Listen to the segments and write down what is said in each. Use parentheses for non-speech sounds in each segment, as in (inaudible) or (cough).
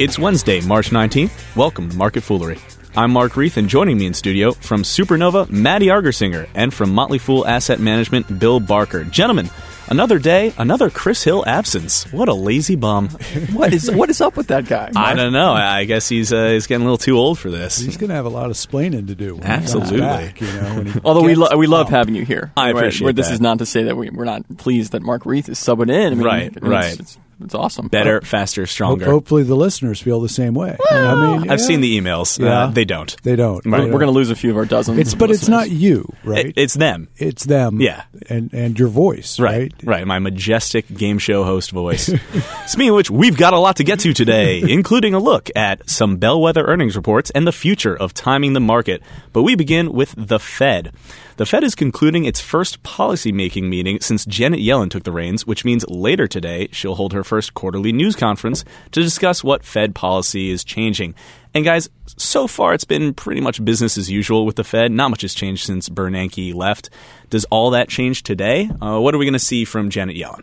It's Wednesday, March 19th. Welcome to Market Foolery. I'm Mark Reeth, and joining me in studio from Supernova, Maddie Argersinger, and from Motley Fool Asset Management, Bill Barker. Gentlemen, another day, another Chris Hill absence. What a lazy bum. (laughs) what is what is up with that guy? I don't know. I guess he's uh, he's getting a little too old for this. He's going to have a lot of splaining to do. When Absolutely. He comes back, you know, when he (laughs) Although we lo- we love up. having you here. I Where- appreciate where this that. is not to say that we, we're not pleased that Mark Reeth is subbing in. I mean, Right, it's, right. It's, it's awesome. Better, faster, Ho- stronger. Hopefully, the listeners feel the same way. I mean, yeah, I've seen the emails. Yeah. Uh, they don't. They don't. Right. They We're going to lose a few of our dozens. It's of but it's not you, right? It- it's them. it's them. Yeah. and and your voice, Right, right? right. My majestic game show host voice. (laughs) Speaking of which, we've got a lot to get to today, (laughs) including a look at some bellwether earnings reports and the future of timing the market. But we begin with the Fed. The Fed is concluding its first policymaking meeting since Janet Yellen took the reins, which means later today she'll hold her first quarterly news conference to discuss what Fed policy is changing. And guys, so far it's been pretty much business as usual with the Fed. Not much has changed since Bernanke left. Does all that change today? Uh, what are we going to see from Janet Yellen?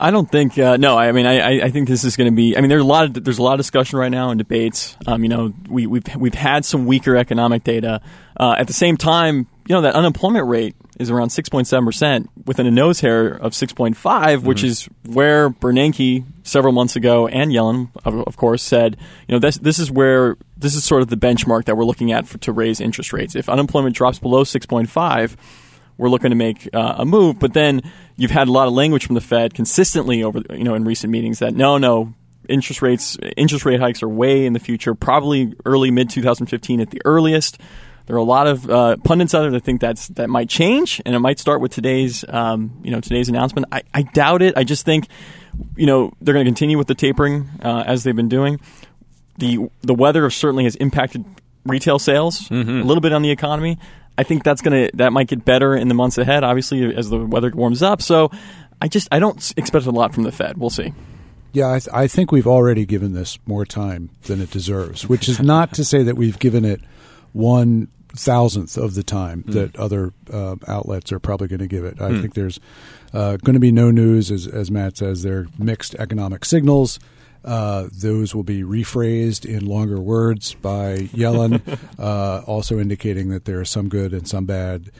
I don't think. Uh, no, I mean, I, I- think this is going to be. I mean, there's a lot of there's a lot of discussion right now and debates. Um, you know, we, we've we've had some weaker economic data. Uh, at the same time, you know, that unemployment rate is around 6.7 percent, within a nose hair of 6.5, which is where Bernanke several months ago and Yellen, of, of course, said, you know, this this is where this is sort of the benchmark that we're looking at for, to raise interest rates. If unemployment drops below 6.5 we're looking to make uh, a move. But then you've had a lot of language from the Fed consistently over you know in recent meetings that no, no, interest rates interest rate hikes are way in the future, probably early mid 2015 at the earliest. There are a lot of uh, pundits out there that think that's that might change, and it might start with today's um, you know today's announcement. I, I doubt it. I just think you know they're going to continue with the tapering uh, as they've been doing. The the weather certainly has impacted retail sales a little bit on the economy. I think that's gonna that might get better in the months ahead. Obviously, as the weather warms up. So, I just I don't expect a lot from the Fed. We'll see. Yeah, I, th- I think we've already given this more time than it deserves, which is not to say that we've given it one thousandth of the time that other uh, outlets are probably going to give it. I think there's uh, going to be no news, as, as Matt says. They're mixed economic signals. Uh, those will be rephrased in longer words by Yellen, (laughs) uh, also indicating that there is some good and some bad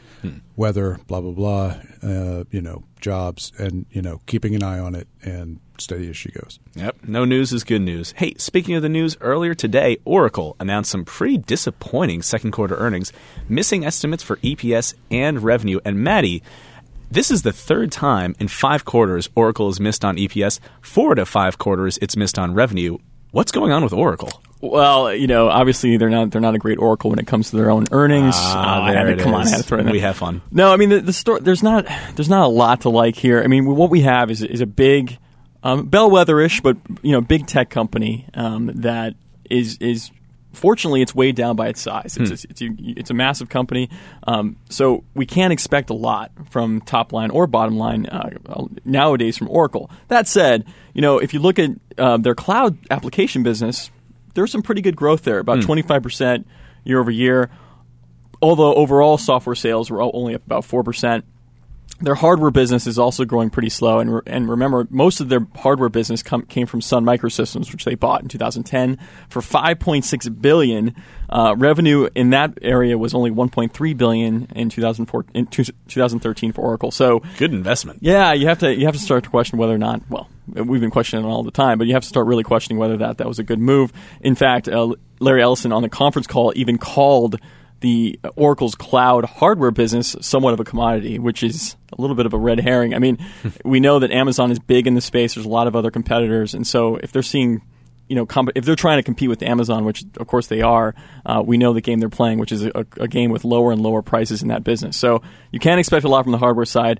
weather, blah blah blah. Uh, you know, jobs, and you know, keeping an eye on it and steady as she goes. Yep, no news is good news. Hey, speaking of the news, earlier today, Oracle announced some pretty disappointing second quarter earnings, missing estimates for EPS and revenue. And Maddie, this is the third time in five quarters Oracle has missed on EPS. Four to five quarters it's missed on revenue. What's going on with Oracle? Well, you know, obviously they're not they're not a great oracle when it comes to their own earnings. Ah, Uh, had to come on, I had to throw. We have fun. No, I mean the, the story. There's not there's not a lot to like here. I mean, what we have is is a big um, bellwether-ish, but you know, big tech company um, that is is fortunately it's weighed down by its size. It's it's, it's, a, it's a massive company, um, so we can't expect a lot from top line or bottom line uh, nowadays from Oracle. That said, you know, if you look at uh, their cloud application business, there's some pretty good growth there, about 25 percent year over year although overall software sales were only up about 4%. Their hardware business is also growing pretty slow, and, re- and remember, most of their hardware business come, came from Sun Microsystems, which they bought in 2010 for 5.6 billion. Uh, revenue in that area was only 1.3 billion in 2004, in two, 2013 for Oracle. So, Good investment. yeah, you have to you have to start to question whether or not. Well, we've been questioning it all the time, but you have to start really questioning whether that that was a good move. In fact, uh, Larry Ellison on the conference call even called the Oracle's cloud hardware business somewhat of a commodity, which is a little bit of a red herring. I mean, (laughs) we know that Amazon is big in the space. There's a lot of other competitors, and so if they're seeing you know, comp- if they're trying to compete with Amazon, which of course they are, uh, we know the game they're playing, which is a, a game with lower and lower prices in that business. So you can't expect a lot from the hardware side.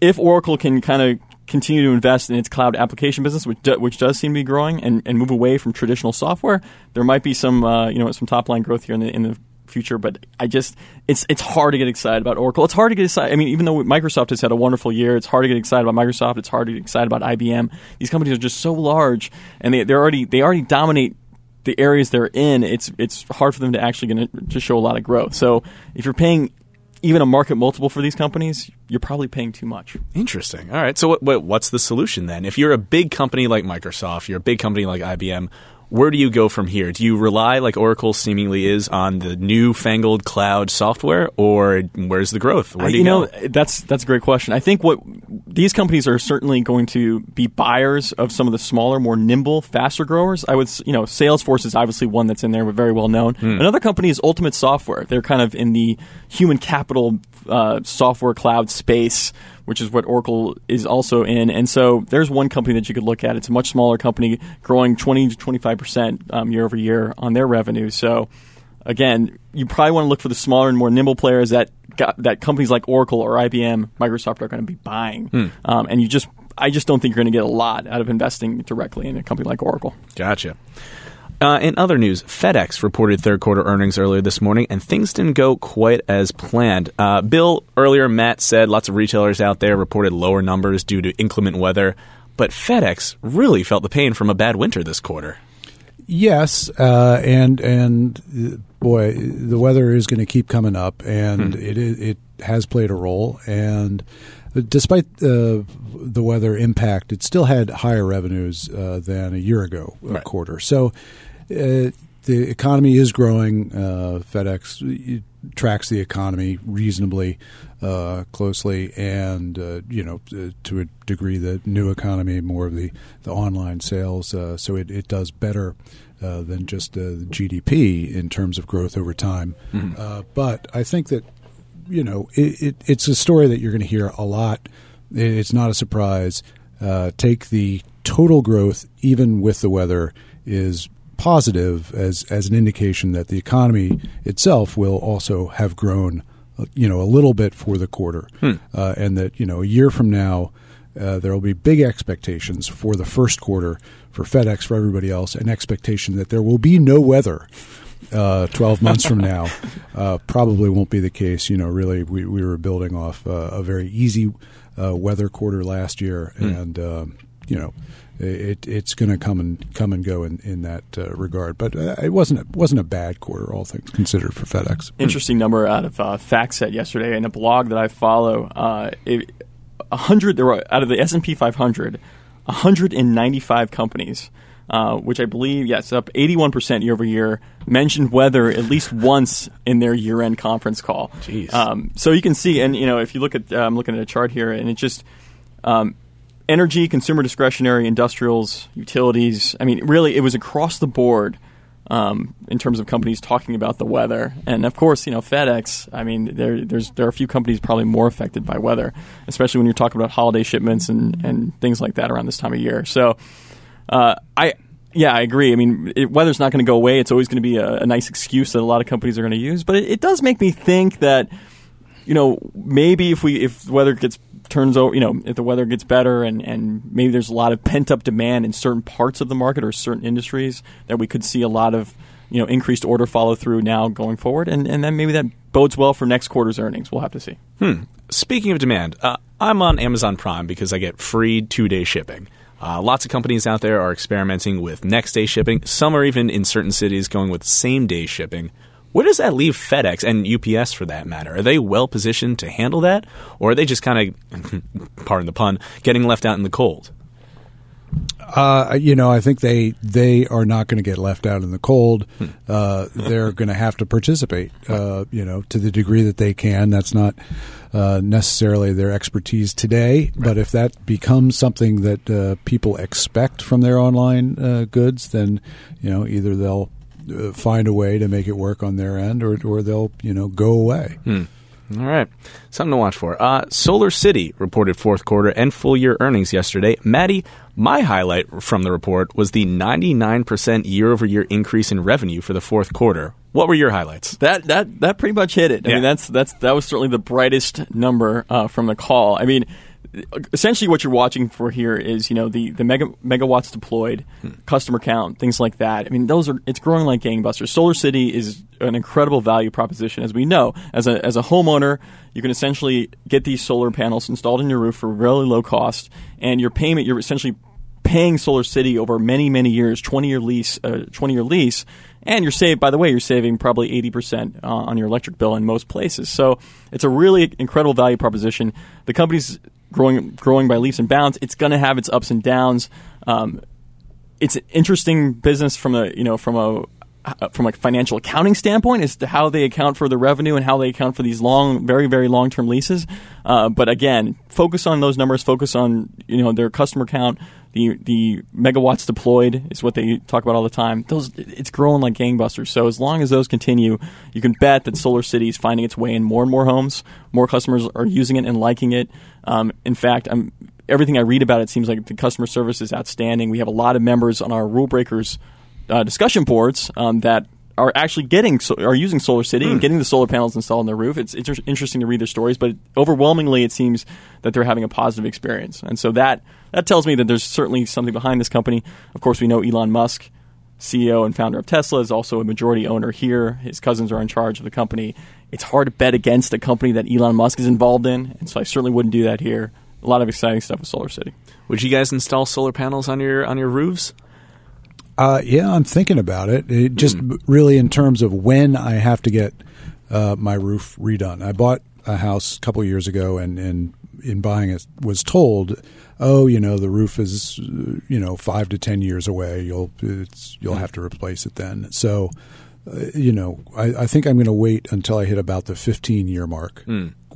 If Oracle can kind of continue to invest in its cloud application business, which do, which does seem to be growing, and, and move away from traditional software, there might be some uh, you know some top line growth here in the in the future. But I just it's it's hard to get excited about Oracle. It's hard to get excited. I mean, even though Microsoft has had a wonderful year, it's hard to get excited about Microsoft. It's hard to get excited about IBM. These companies are just so large, and they they already they already dominate the areas they're in. It's it's hard for them to actually gonna, to show a lot of growth. So if you're paying even a market multiple for these companies, you're probably paying too much. Interesting. All right. So, what, what, what's the solution then? If you're a big company like Microsoft, you're a big company like IBM, where do you go from here? Do you rely, like Oracle seemingly is, on the newfangled cloud software, or where's the growth? Where do you, you know, go? that's that's a great question. I think what these companies are certainly going to be buyers of some of the smaller, more nimble, faster growers. I would, you know, Salesforce is obviously one that's in there, but very well known. Hmm. Another company is Ultimate Software. They're kind of in the human capital uh, software cloud space which is what Oracle is also in. And so there's one company that you could look at. It's a much smaller company, growing 20 to 25 percent um, year over year on their revenue. So again, you probably want to look for the smaller and more nimble players that got, that companies like Oracle or IBM, Microsoft are going to be buying. Hmm. Um, and you just I just don't think you're going to get a lot out of investing directly in a company like Oracle. Gotcha. Uh, in other news, FedEx reported third quarter earnings earlier this morning, and things didn't go quite as planned. Uh, Bill, earlier, Matt said lots of retailers out there reported lower numbers due to inclement weather, but FedEx really felt the pain from a bad winter this quarter. Yes, uh, and and boy, the weather is going to keep coming up, and Hmm. it it it has played a role. And despite uh, the weather impact, it still had higher revenues uh, than a year ago a Right. quarter. So uh, the economy is growing. Uh, FedEx tracks the economy reasonably uh, closely, and uh, you know uh, to a degree the new economy, more of the the online sales. Uh, so it, it does better. Uh, than just uh, the GDP in terms of growth over time, uh, but I think that you know it, it, it's a story that you're going to hear a lot. It's not a surprise. Uh, take the total growth, even with the weather, is positive as as an indication that the economy itself will also have grown, you know, a little bit for the quarter, uh, and that you know a year from now. Uh, there will be big expectations for the first quarter for FedEx, for everybody else, an expectation that there will be no weather uh, 12 months from now. Uh, probably won't be the case. You know, really, we, we were building off uh, a very easy uh, weather quarter last year, and um, you know, it, it's going to come and come and go in, in that uh, regard. But uh, it wasn't it wasn't a bad quarter, all things considered, for FedEx. Interesting number out of uh, FactSet yesterday in a blog that I follow. Uh, it, a hundred there were out of the S and P 500, 195 companies. Uh, which I believe, yes, up 81% year over year, mentioned weather at least once in their year end conference call. Jeez. Um, so you can see, and you know, if you look at, uh, I'm looking at a chart here, and it just, um, energy, consumer discretionary, industrials, utilities. I mean, really, it was across the board um, in terms of companies talking about the weather. And of course, you know, FedEx. I mean, there there's there are a few companies probably more affected by weather, especially when you're talking about holiday shipments and and things like that around this time of year. So, uh, I. Yeah, I agree. I mean, it, weather's not going to go away. It's always going to be a, a nice excuse that a lot of companies are going to use. But it, it does make me think that, you know, maybe if we if the weather gets turns over, you know, if the weather gets better and, and maybe there's a lot of pent up demand in certain parts of the market or certain industries that we could see a lot of, you know, increased order follow through now going forward. And, and then maybe that bodes well for next quarter's earnings. We'll have to see. Speaking of demand, uh, I'm on Amazon Prime because I get free two day shipping. Uh, lots of companies out there are experimenting with next day shipping. Some are even in certain cities going with same day shipping. Where does that leave FedEx and UPS for that matter? Are they well positioned to handle that? Or are they just kind of, (laughs) pardon the pun, getting left out in the cold? Uh, you know, I think they they are not going to get left out in the cold. Uh, they're going to have to participate. Uh, you know, to the degree that they can. That's not uh, necessarily their expertise today, but if that becomes something that uh, people expect from their online uh, goods, then you know either they'll uh, find a way to make it work on their end, or or they'll you know go away. All right. Something to watch for. Uh, Solar City reported fourth quarter and full year earnings yesterday. Maddie, my highlight from the report was the 99% year over year increase in revenue for the fourth quarter. What were your highlights? That that that pretty much hit it. I Yeah. mean, that's that's that was certainly the brightest number uh, from the call. I mean, essentially what you're watching for here is you know the the mega, megawatts deployed, customer count, things like that. I mean, those are it's growing like gangbusters. Solar City is an incredible value proposition, as we know. As a as a homeowner, you can essentially get these solar panels installed in your roof for really low cost, and your payment you're essentially paying Solar City over many many years, twenty year lease, uh, twenty year lease, and you're saved. By the way, you're saving probably eighty percent uh, on your electric bill in most places. So it's a really incredible value proposition. The company's growing growing by leaps and bounds. It's going to have its ups and downs. Um, it's an interesting business from a you know from a uh, from a financial accounting standpoint as to how they account for the revenue and how they account for these long, very, very long term leases. Uh, but again, focus on those numbers. Focus on you know their customer count. The the megawatts deployed is what they talk about all the time. Those it's growing like gangbusters. So as long as those continue, you can bet that Solar City is finding its way in more and more homes. More customers are using it and liking it. Um, in fact, I'm everything I read about it seems like the customer service is outstanding. We have a lot of members on our rule breakers uh, discussion boards um, that are actually getting so, are using Solar City and getting the solar panels installed on their roof. It's inter- interesting to read their stories, but overwhelmingly, it seems that they're having a positive experience, and so that that tells me that there's certainly something behind this company. Of course, we know Elon Musk. CEO and founder of Tesla is also a majority owner here. His cousins are in charge of the company. It's hard to bet against a company that Elon Musk is involved in, and so I certainly wouldn't do that here. A lot of exciting stuff with Solar City. Would you guys install solar panels on your on your roofs? Uh, yeah, I'm thinking about it. it just b- really in terms of when I have to get uh, my roof redone. I bought a house a couple years ago, and, and in buying it, was told, "Oh, you know, the roof is you know five to ten years away. You'll it's, you'll have to replace it then." So, uh, you know, I, I think I'm going to wait until I hit about the 15 year mark.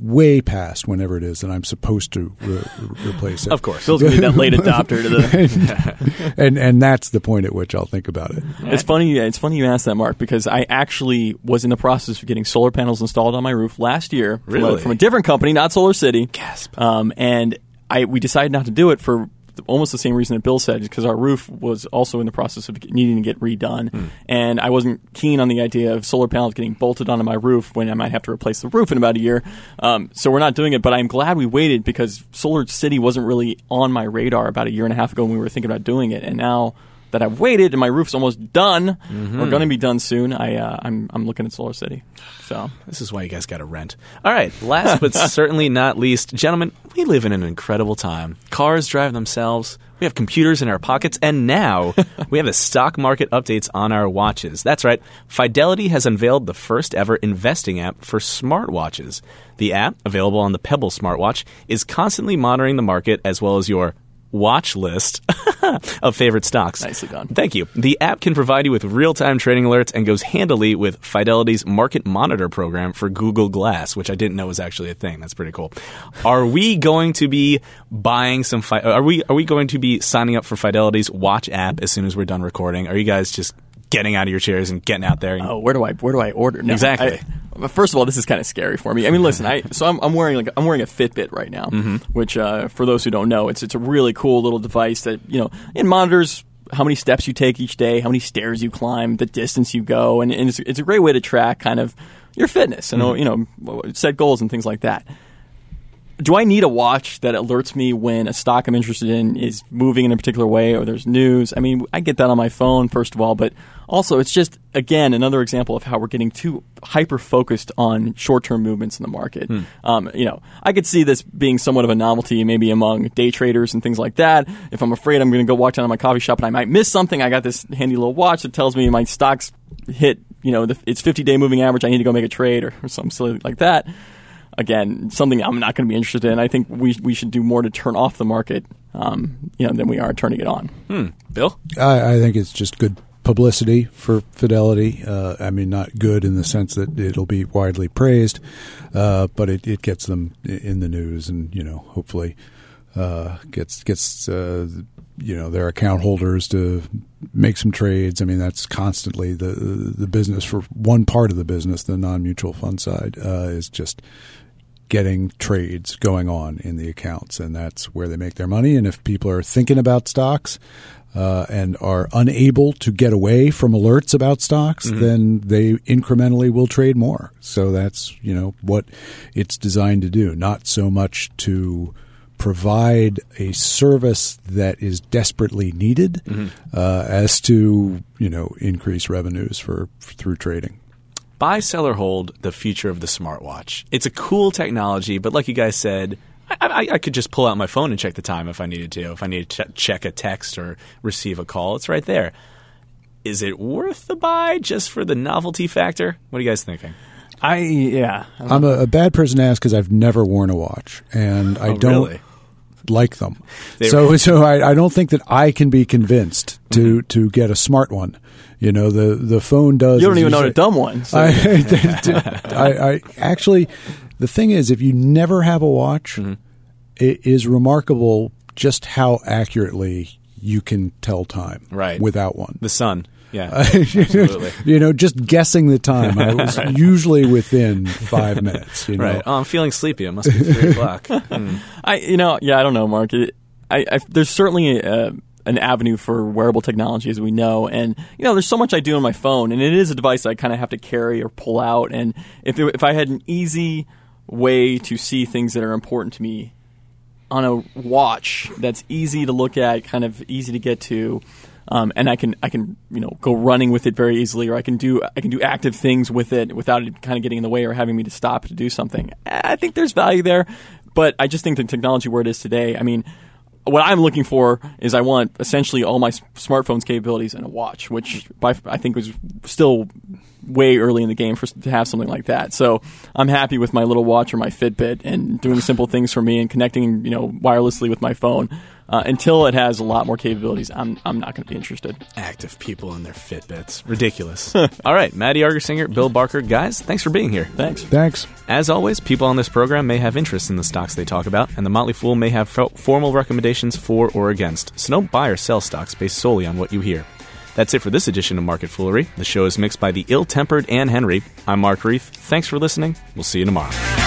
Way past whenever it is that I'm supposed to re- re- replace it. Of course. Phil's gonna be that late adopter to the. (laughs) and and that's the point at which I'll think about it. It's funny. It's funny you asked that, Mark, because I actually was in the process of getting solar panels installed on my roof last year from, a, Really? from a different company, not Solar City. Gasp. Um, and I we decided not to do it for almost the same reason that Bill said, is because our roof was also in the process of needing to get redone, and I wasn't keen on the idea of solar panels getting bolted onto my roof when I might have to replace the roof in about a year. Um, so we're not doing it. But I'm glad we waited because Solar City wasn't really on my radar about a year and a half ago when we were thinking about doing it, and now. That I've waited and my roof's almost done, or going to be done soon. I uh, I'm I'm looking at Solar City, so This is why you guys got to rent. All right, last but (laughs) certainly not least, gentlemen, we live in an incredible time. Cars drive themselves. We have computers in our pockets, and now (laughs) we have the stock market updates on our watches. That's right. Fidelity has unveiled the first ever investing app for smartwatches. The app, available on the Pebble smartwatch, is constantly monitoring the market as well as your watch list (laughs) of favorite stocks. Nicely done. Thank you. The app can provide you with real time trading alerts and goes handily with Fidelity's Market Monitor program for Google Glass, which I didn't know was actually a thing. That's pretty cool. Are we going to be buying some? Fi- are we are we going to be signing up for Fidelity's Watch app as soon as we're done recording? Are you guys just getting out of your chairs and getting out there? And- Oh, where do I where do I order? No, Exactly. I- first of all, this is kind of scary for me. I mean, listen, I (laughs) so I'm, I'm wearing like I'm wearing a Fitbit right now, which uh, for those who don't know, it's it's a really cool little device that you know it monitors how many steps you take each day, how many stairs you climb, the distance you go, and, and it's, it's a great way to track kind of your fitness and you know set goals and things like that do I need a watch that alerts me when a stock I'm interested in is moving in a particular way or there's news? I mean, I get that on my phone, first of all, but also it's just, again, another example of how we're getting too hyper focused on short term movements in the market. Um, you know, I could see this being somewhat of a novelty maybe among day traders and things like that. If I'm afraid I'm going to go walk down to my coffee shop and I might miss something, I got this handy little watch that tells me my stocks hit, you know, the, it's 50 day moving average. I need to go make a trade or, or something silly like that again, something I'm not going to be interested in. I think we we should do more to turn off the market, um, you know, than we are turning it on. Hmm. Bill? I, I think it's just good publicity for Fidelity. Uh, I mean, not good in the sense that it'll be widely praised, uh, but it, it gets them in the news, and you know, hopefully, uh, gets gets uh, you know their account holders to make some trades. I mean, that's constantly the the business for one part of the business, the non mutual fund side, uh, is just getting trades going on in the accounts, and that's where they make their money. And if people are thinking about stocks uh, and are unable to get away from alerts about stocks, then they incrementally will trade more. So that's you know what it's designed to do, not so much to provide a service that is desperately needed uh, as to you know increase revenues for, through trading. Buy, sell, or hold the future of the smartwatch. It's a cool technology, but like you guys said, I, I, I could just pull out my phone and check the time if I needed to. If I needed to ch- check a text or receive a call, it's right there. Is it worth the buy just for the novelty factor? What are you guys thinking? I yeah, I'm a, a bad person to ask because I've never worn a watch and I Oh, don't really? Like them. They so were- so I, I don't think that I can be convinced to mm-hmm. to get a smart one. You know, the the phone does. You don't even know a dumb one. So. I, (laughs) I, I actually, the thing is, if you never have a watch, mm-hmm. it is remarkable just how accurately you can tell time Right. without one. The sun. Yeah. (laughs) you, know, Absolutely. you know, just guessing the time, I (laughs) was usually within five minutes. You know, Right. Oh, I'm feeling sleepy. It must be three o'clock. (laughs) Hmm. I, you know, yeah, I don't know, Mark. It, I, I, there's certainly a, an avenue for wearable technology, as we know, and you know, there's so much I do on my phone, and it is a device I kind of have to carry or pull out. And if it, if I had an easy way to see things that are important to me on a watch that's easy to look at, kind of easy to get to, um, and I can I can you know go running with it very easily, or I can do I can do active things with it without it kind of getting in the way or having me to stop to do something. I think there's value there, but I just think the technology where it is today. I mean. What I'm looking for is I want essentially all my smartphone's capabilities in a watch, which by, I think was still way early in the game for to have something like that. So I'm happy with my little watch or my Fitbit and doing simple things for me and connecting, you know, wirelessly with my phone. Uh, until it has a lot more capabilities, I'm I'm not going to be interested. Active people and their Fitbits. Ridiculous. (laughs) All right. Maddie Argersinger, Bill Barker. Guys, thanks for being here. Thanks. thanks. As always, people on this program may have interest in the stocks they talk about, and the Motley Fool may have fo- formal recommendations for or against. So don't buy or sell stocks based solely on what you hear. That's it for this edition of Market Foolery. The show is mixed by the ill tempered Ann Henry. I'm Mark Reeth. Thanks for listening. We'll see you tomorrow.